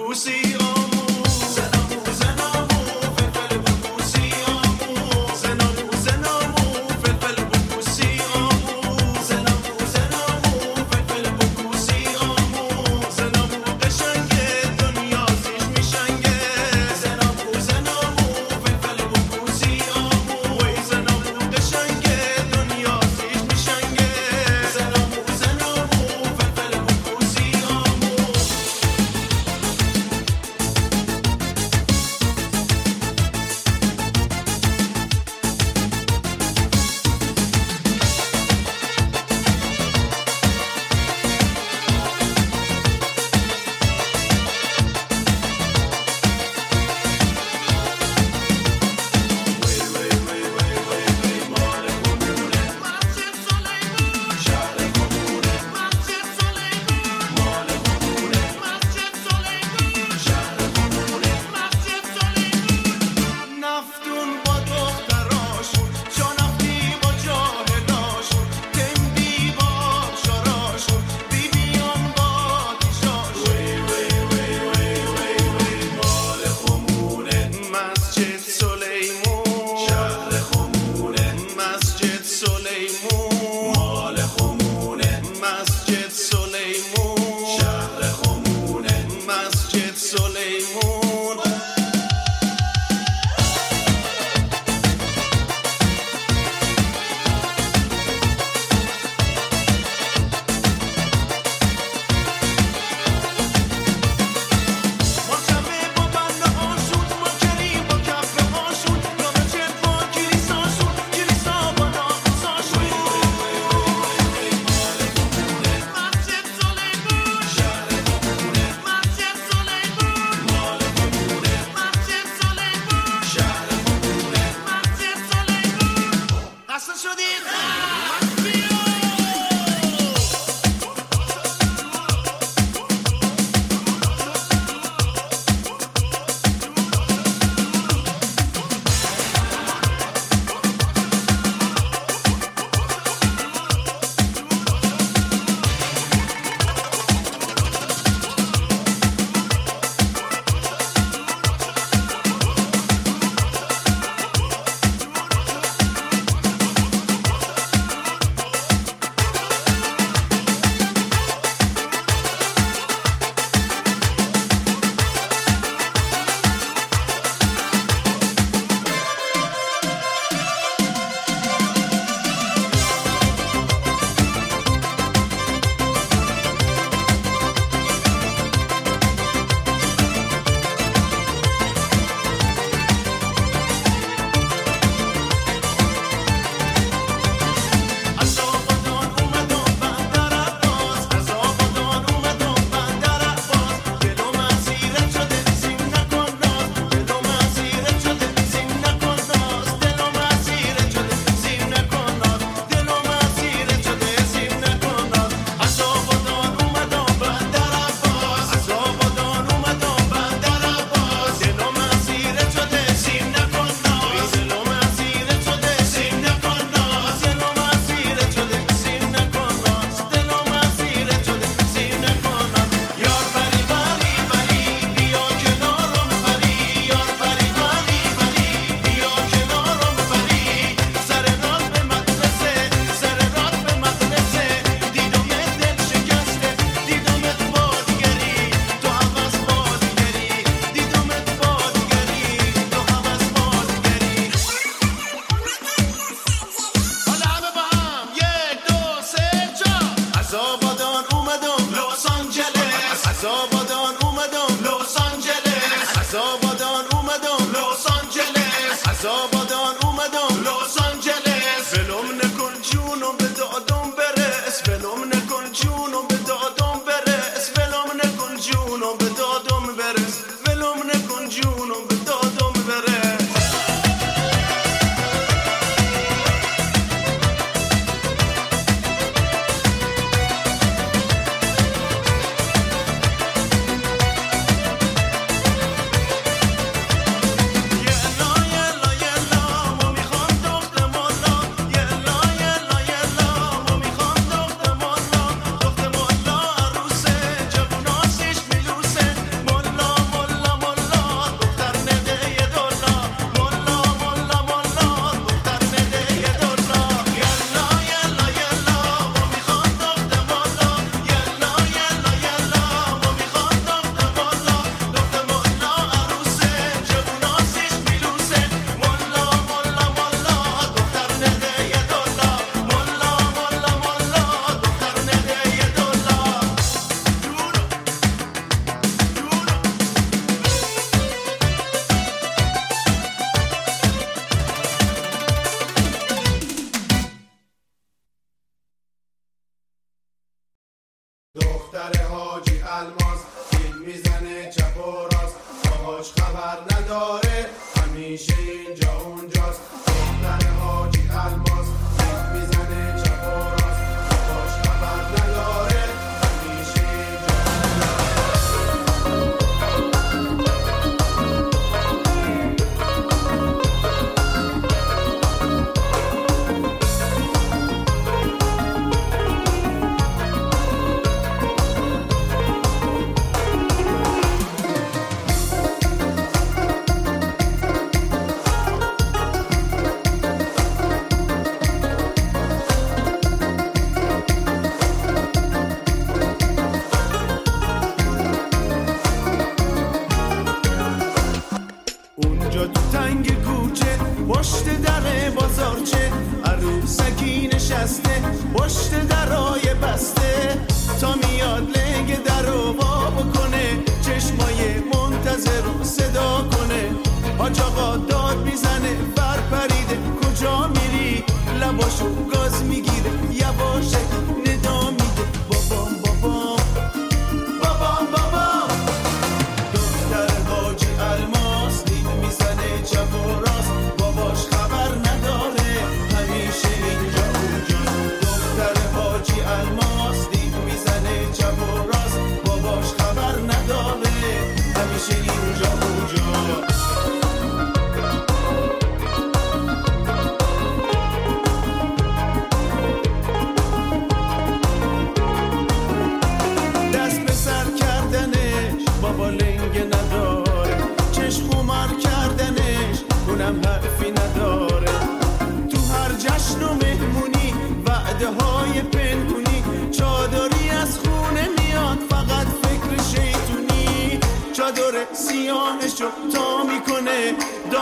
Kusi on.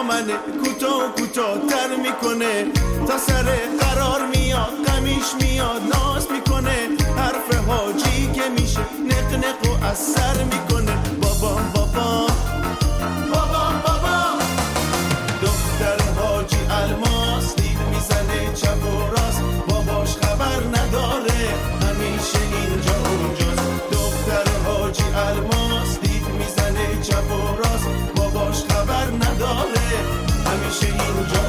دامنه کوتاه کوتاه تر می‌کنه. تا سر قرار میاد قمیش میاد ناز می‌کنه. حرف حاجی که میشه نق نق و از می‌کنه. بابا بابا, بابا. cheirinho de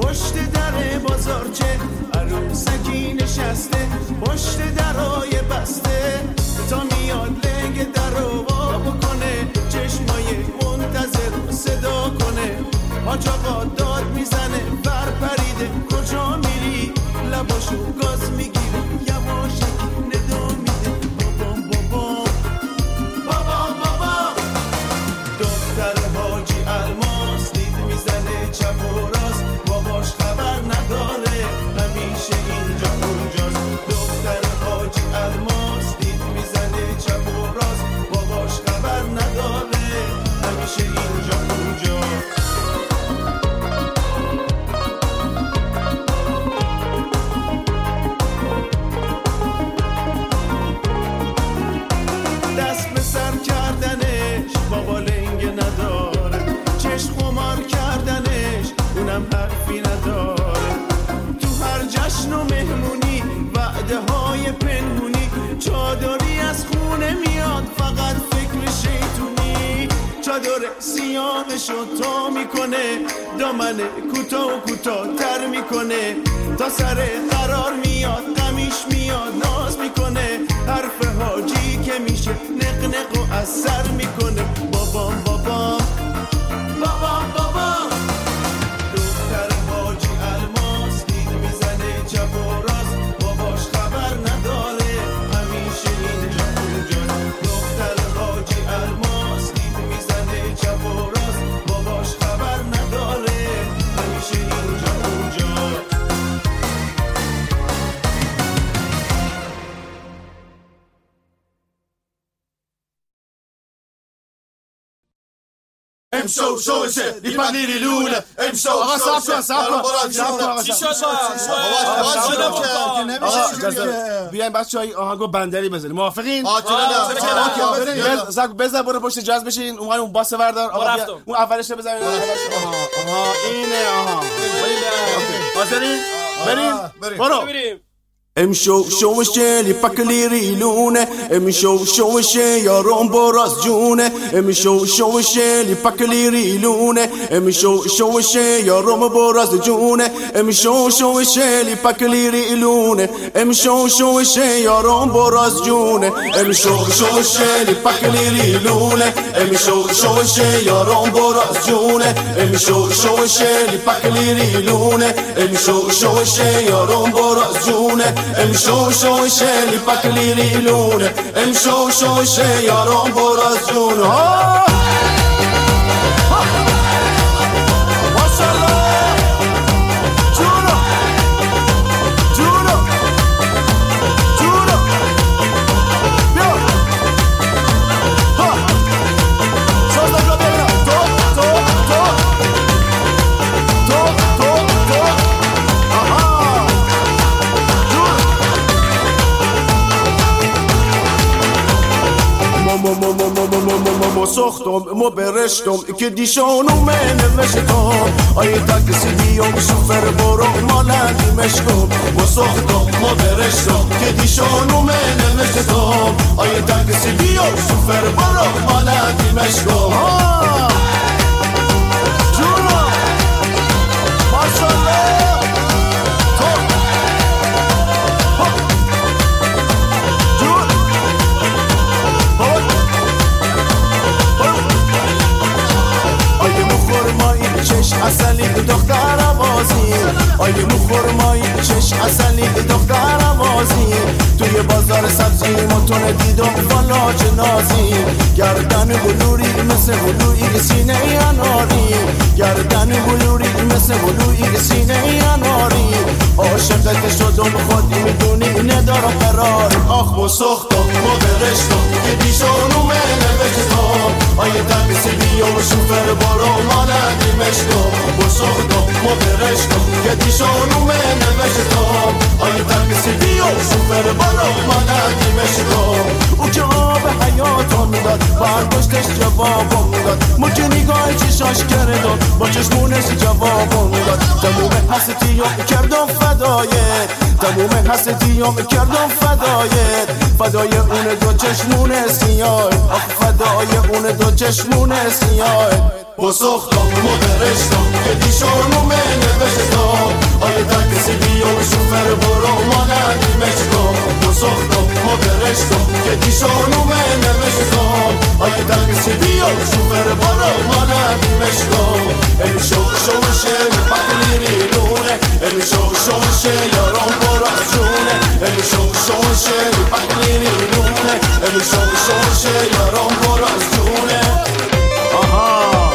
پشت در بازارچه عروسکی نشسته پشت درای بسته. تا میاد لنگ در رو بکنه چشمای منتظر صدا کنه. حاج داد می‌زنه بر پریده کجا میری؟ لباشو فقط فکر شیطونی. چادر سیاهشو تا می‌کنه. دامن کوتاه و کوتاه تر می‌کنه. تا سر قرار میاد قمیش میاد ناز می‌کنه. حرف حاجی که میشه نق نق و اثر می‌کنه. بابام بابام. بابام امشو شوشه لبناني لولا امشو آقا صاحب کن صاحب کن صاحب کن آقا چی بیاین بچه های آهنگو بندری بزنیم موافقین بزن برو پشت جاز بشین اون اون باس بردار آقا اون اولش بزن آها اینه آها بریم بریم بریم برو بریم امشوا شو الشي يفك يريلونه امشوا شو الشي يرون براس جونه امشوا شو الشي يفك يريلونه امشوا شو الشي يرون براس جونه امشوا شو الشي يفك يريلونه امشوا شو الشي يرون براس جونه امشوا شو الشي يفك يريلونه امشوا شو الشي يرون براس جونه امشوا شو الشي يفك يريلونه امشوا شو الشي يرون براس جونه امشوا شويشة اللي فاكرين يلونه امشوا شويشة يا رب رزونه ما سختم ما برشتم که دیشانو من مشکم آیه تاکسی بیام سفر برو مالن مشکم ما سختم ما برشتم که دیشانو من مشکم آیه تاکسی بیام سفر برو مالن مشکم آی بو چش اصلی دختر آوازی توی بازار سبزی متون دیدم والا جنازی گردن بلوری مثل بلوری سینه اناری. گردن بلوری مثل بلوری سینه اناری. عاشقت شدم خود می‌دونی ندارم قرار. آخ و سخت مدرشتو که دیشانو منوشتو آیه تبیسی بیام شوفر بارو بسخت و. سخت مدرشتو che ci sono meno invece sto Ogni tanto si dio super بالو من حکیمش رو او جواب حیاتو می‌داد برگشتش جوابو می‌داد مچه نگاه چشاش کرد و با چشمونش جوابو می‌داد تموم هستی و کردم فدایه تموم حسدی ها می‌کردم فدایت فدای اون دو چشمون سیاه. آخ فدای اون دو چشمون سیاه. بسختم مدرشتم تو، شرمومه نوشتم آیا تو، کسی بیا و شفر برو ما ندیمشتم بسختم مدرشتم کدی شرمومه نوشتم آیا در کسی بیا و شفر برو ما ندیمشتم ای شو شو شو بقلیری ragione E mi sono sciolse, io rompo ragione E mi sono sciolse, i pallini in lune E mi sono sciolse, io rompo ragione uh-huh.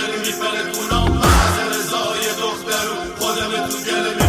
تو گل میپله کنم محض رضای دخترو خودم تو گل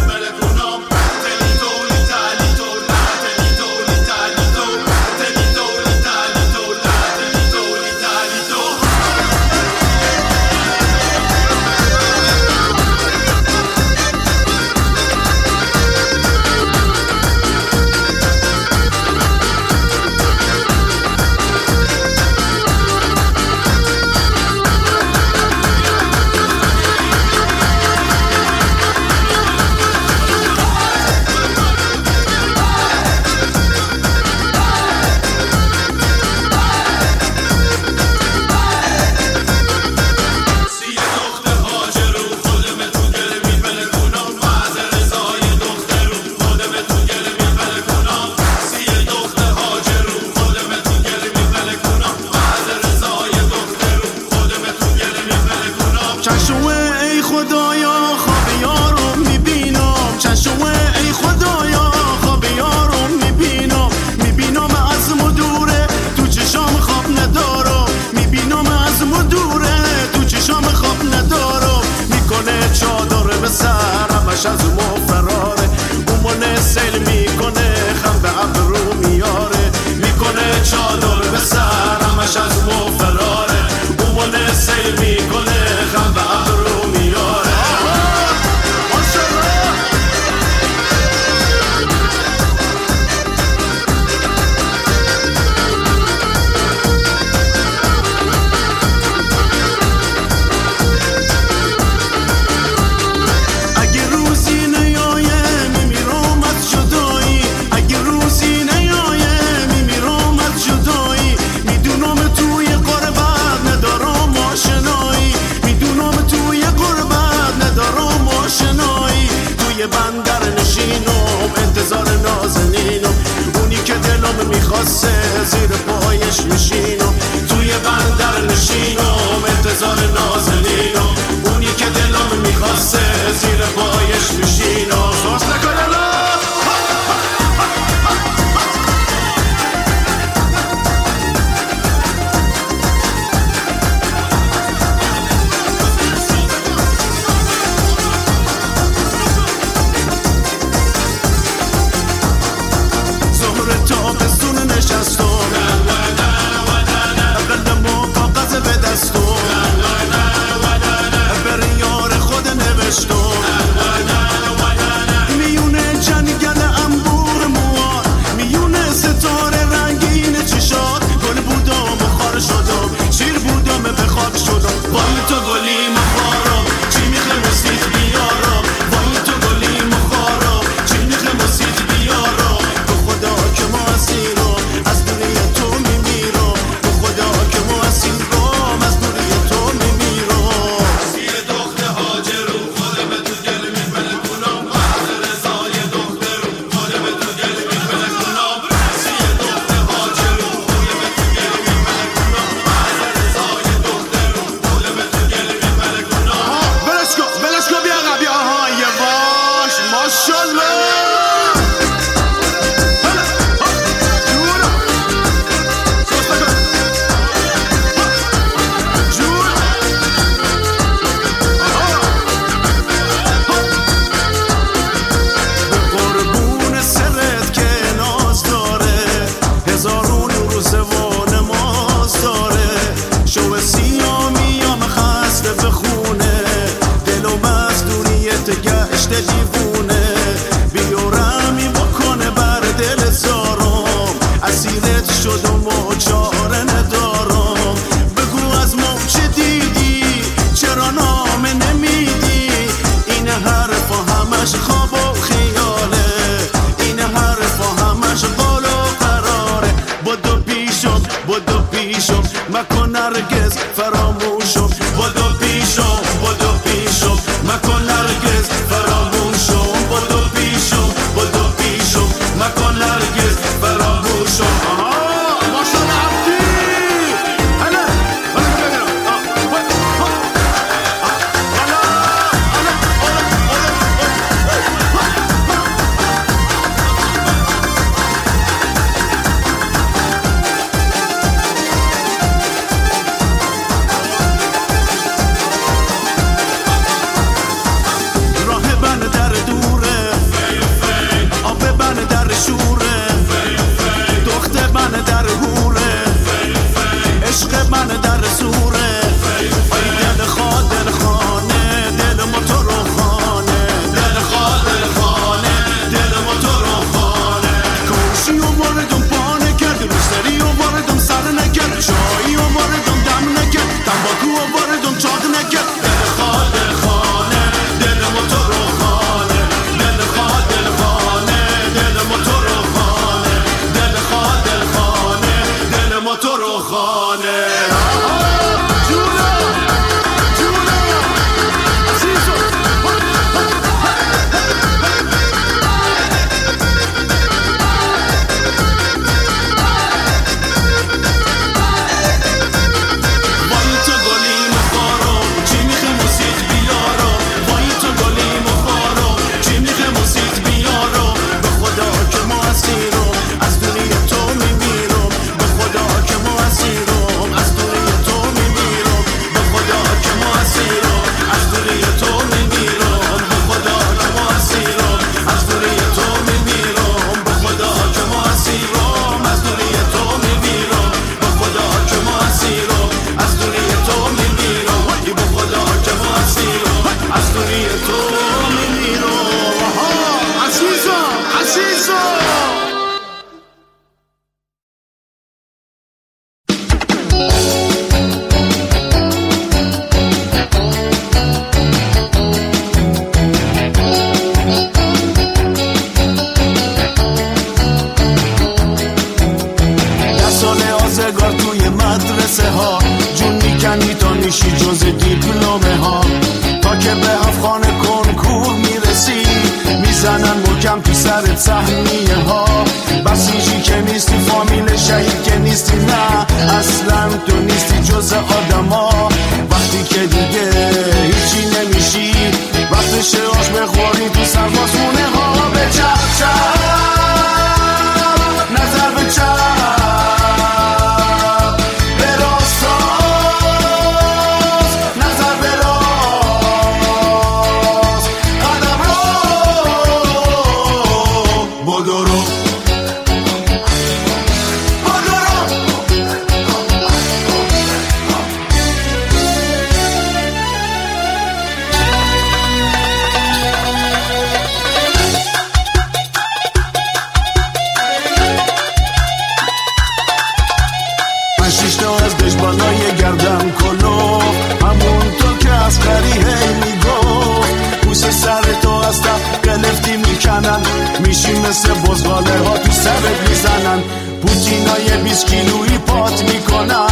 میشی مثل بزغاله ها تو سرت می‌زنن. پوتینای 20 کیلویی پات می‌کنن.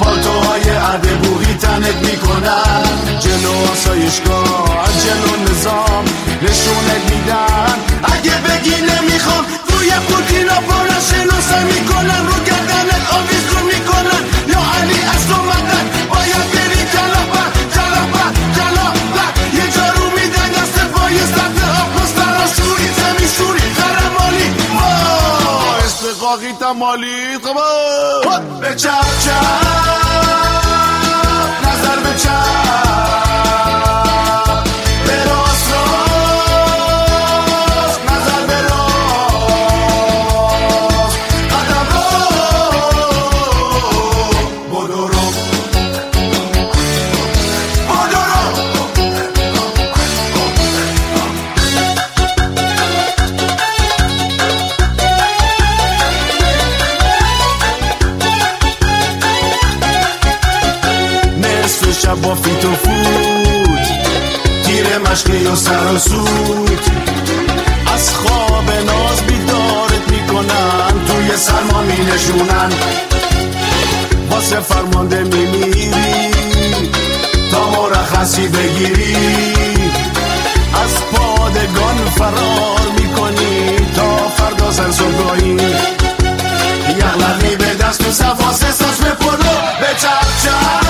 پاتوهای عده بوهی تنت می‌کنن. جلو آسایشگاه جلو نظام نشونت میدن. اگه بگی نمی‌خوام توی ها پارش نوسه می‌کنن. گفتم مالی خب؟ به چپ چپ نظر به چپ و سراسود از خواب ناز بیدارت می‌کنن توی سرما مینشونن. واسه فرمانده میمیری تا مرخصی بگیری. از پادگان فرار می‌کنی تا فردا سر صبحگاهی. یغلقی به دست و صفا سه ساش بپرو به چپ چپ.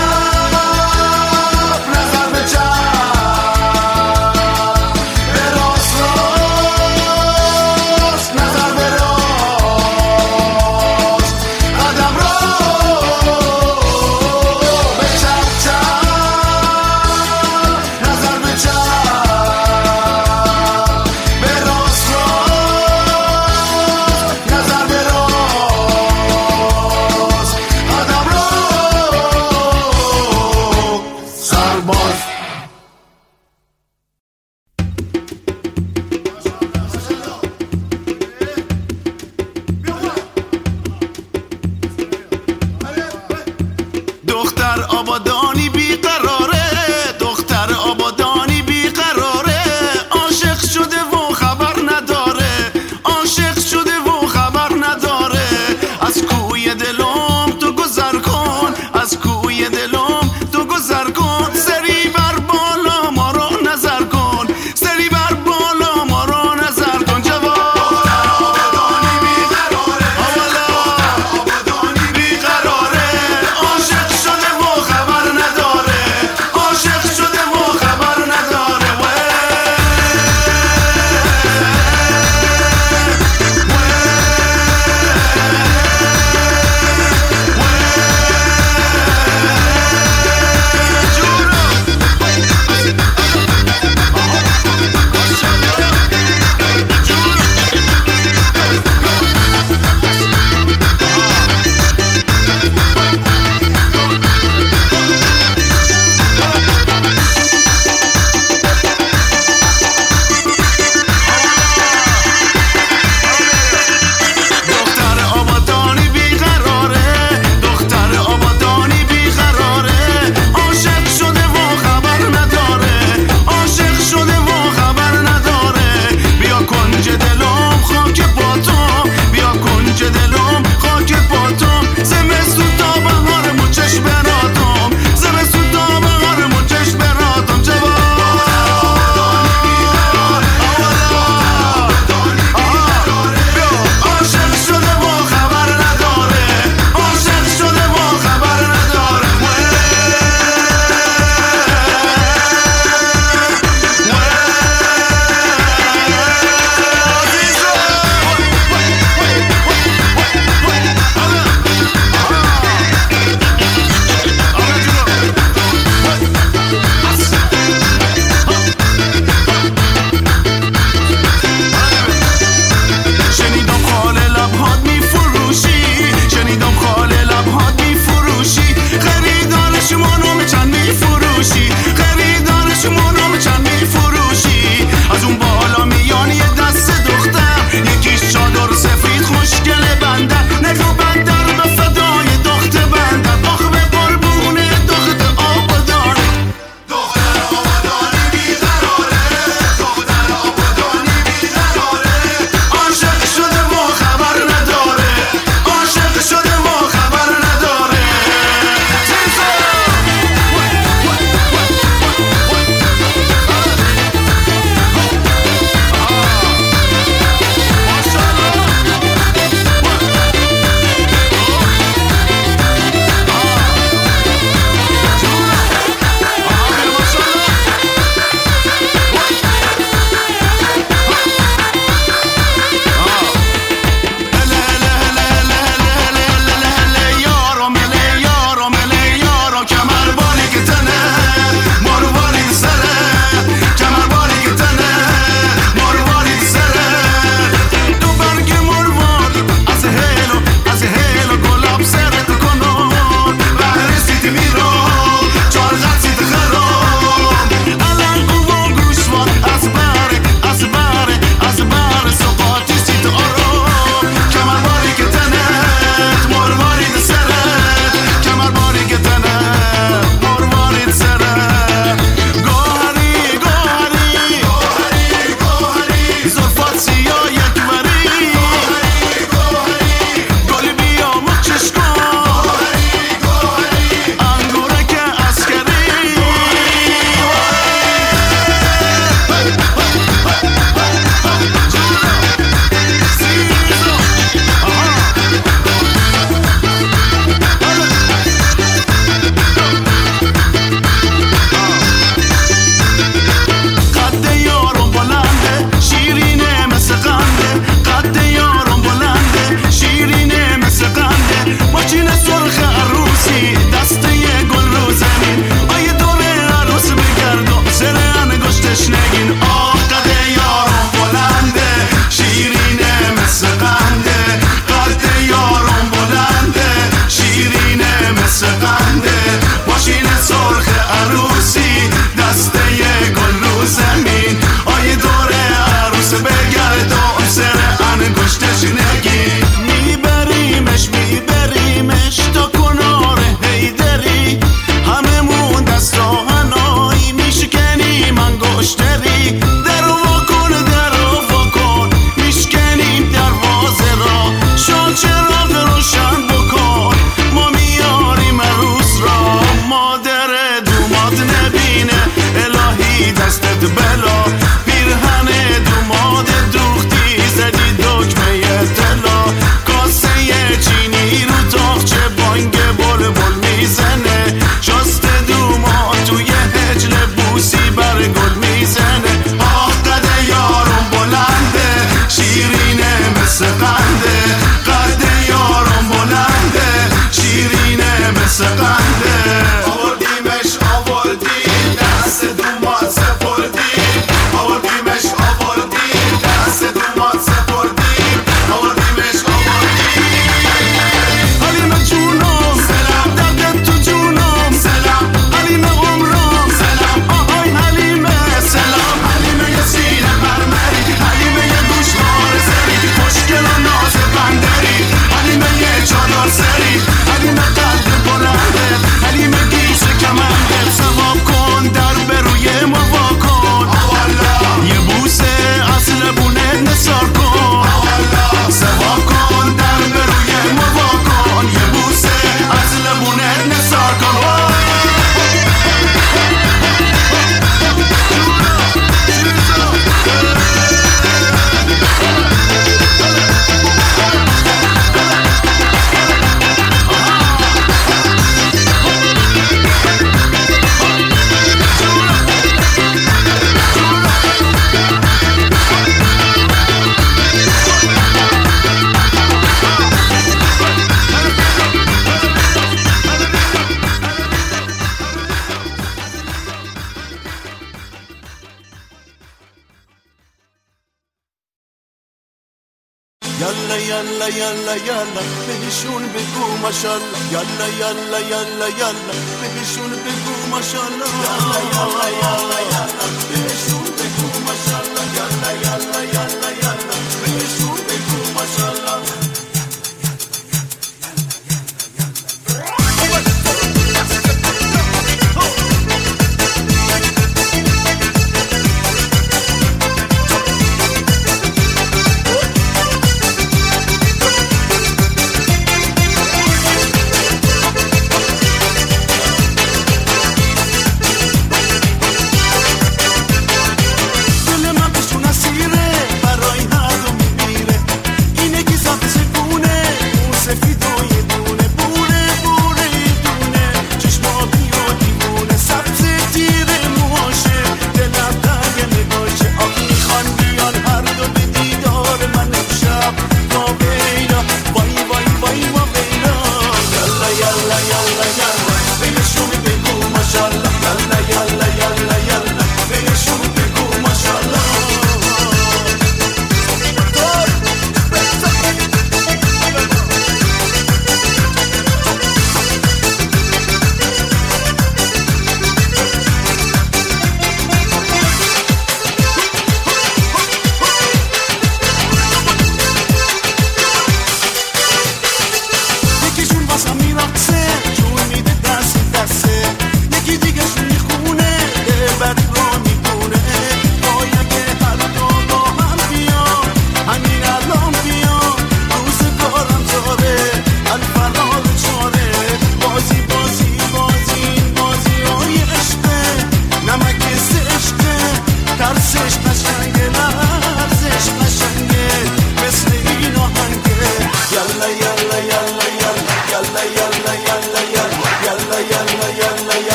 يلا يلا يلا يلا بهشون بكو ما شاء الله يلا يلا يلا يلا بهشون بكو ما شاء الله يلا يلا يلا يلا بهشون بكو ما شاء الله يلا يلا يلا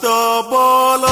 The ball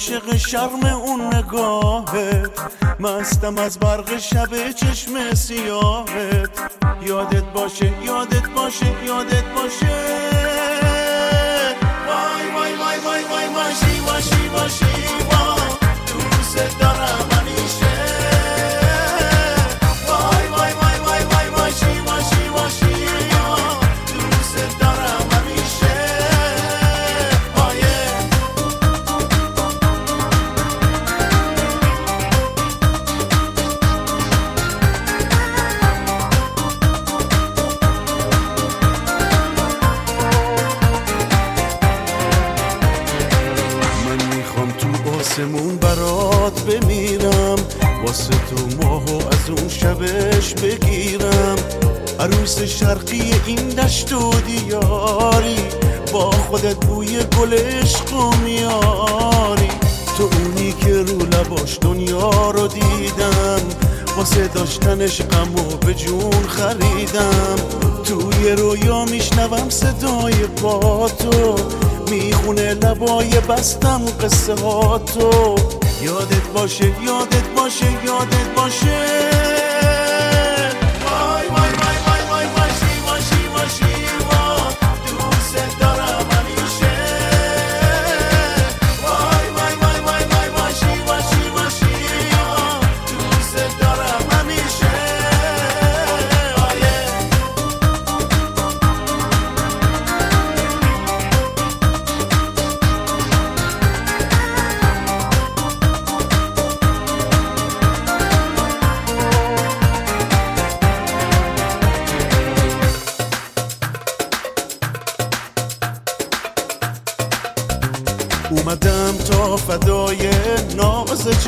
عاشق شرم اون نگاهت مستم از برق شب چشم سیاهت. یادت باشه یادت باشه یادت باشه. شرقی این دشت و دیاری با خودت بوی گل عشق میاری. تو اونی که رو لباش دنیا رو دیدم واسه داشتنش غم و به جون خریدم. توی رویا میشنوم صدای با تو می‌خونه لبای بستم قصه ها تو. یادت باشه یادت باشه یادت باشه.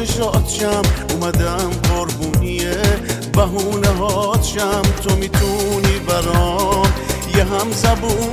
چشات شم اومدم قربونی بهونه هات شم تو می‌تونی برام. یه هم زبون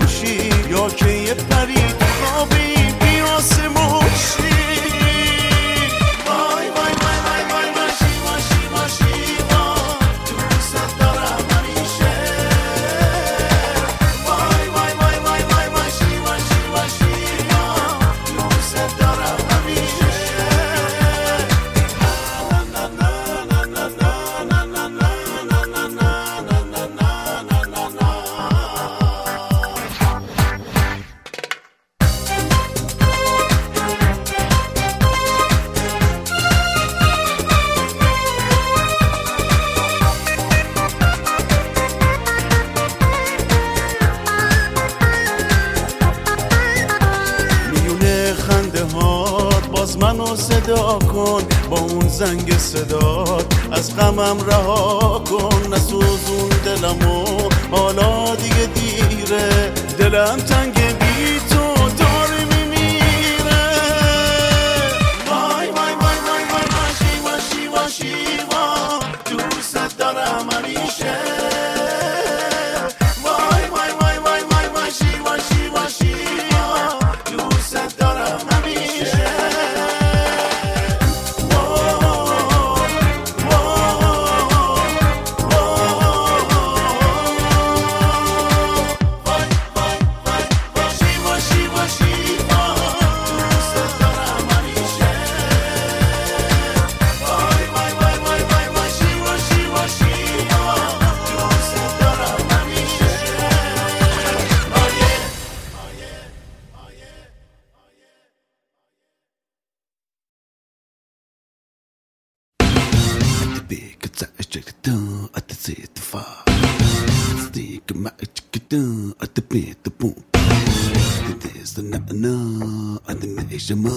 جومه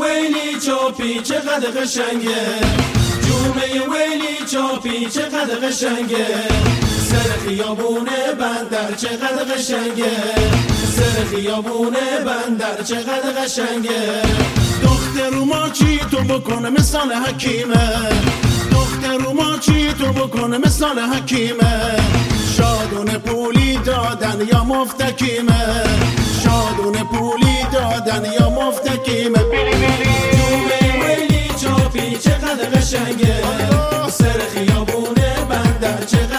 ویلی چاپی چقدر قشنگه. جومه ویلی چاپی چقدر قشنگه. سر خیابونه بندر چقدر قشنگه. سر خیابونه بندر چقدر قشنگه. دختر ما چی تو بکنه مثال حکیمه؟ دختر ما چی تو بکنه مثال حکیمه؟ شادون پولی دادن یا مفتکیمه؟ شادون پولی دادن یا مفتکیمه؟ بیلی بیلی جومه چقدر قشنگه سر خیابونه بندر چقدر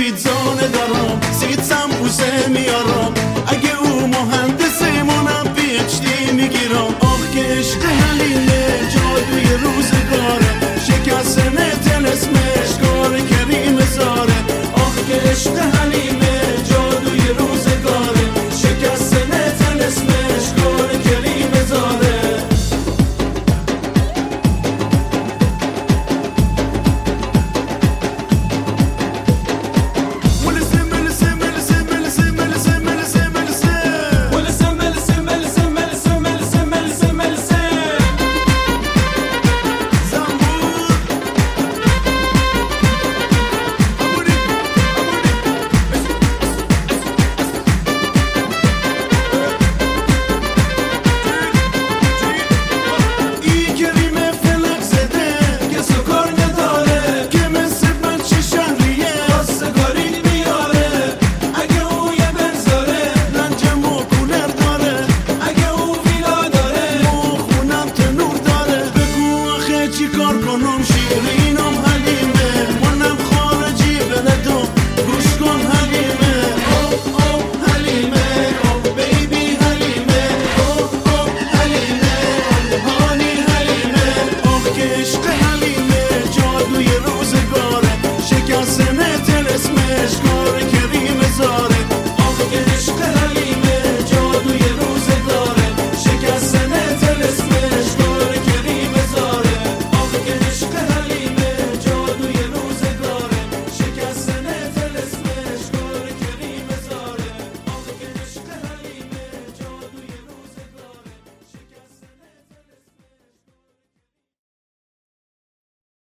پیتزانه دارم سید سمبوسه میارم. اگه او مهندس منم پیچتی می‌گیرم. آخ که عشق حلیله جادوی روزگاره. شکستن تلسمش کار کریم زاره. آخ که عشق حلیله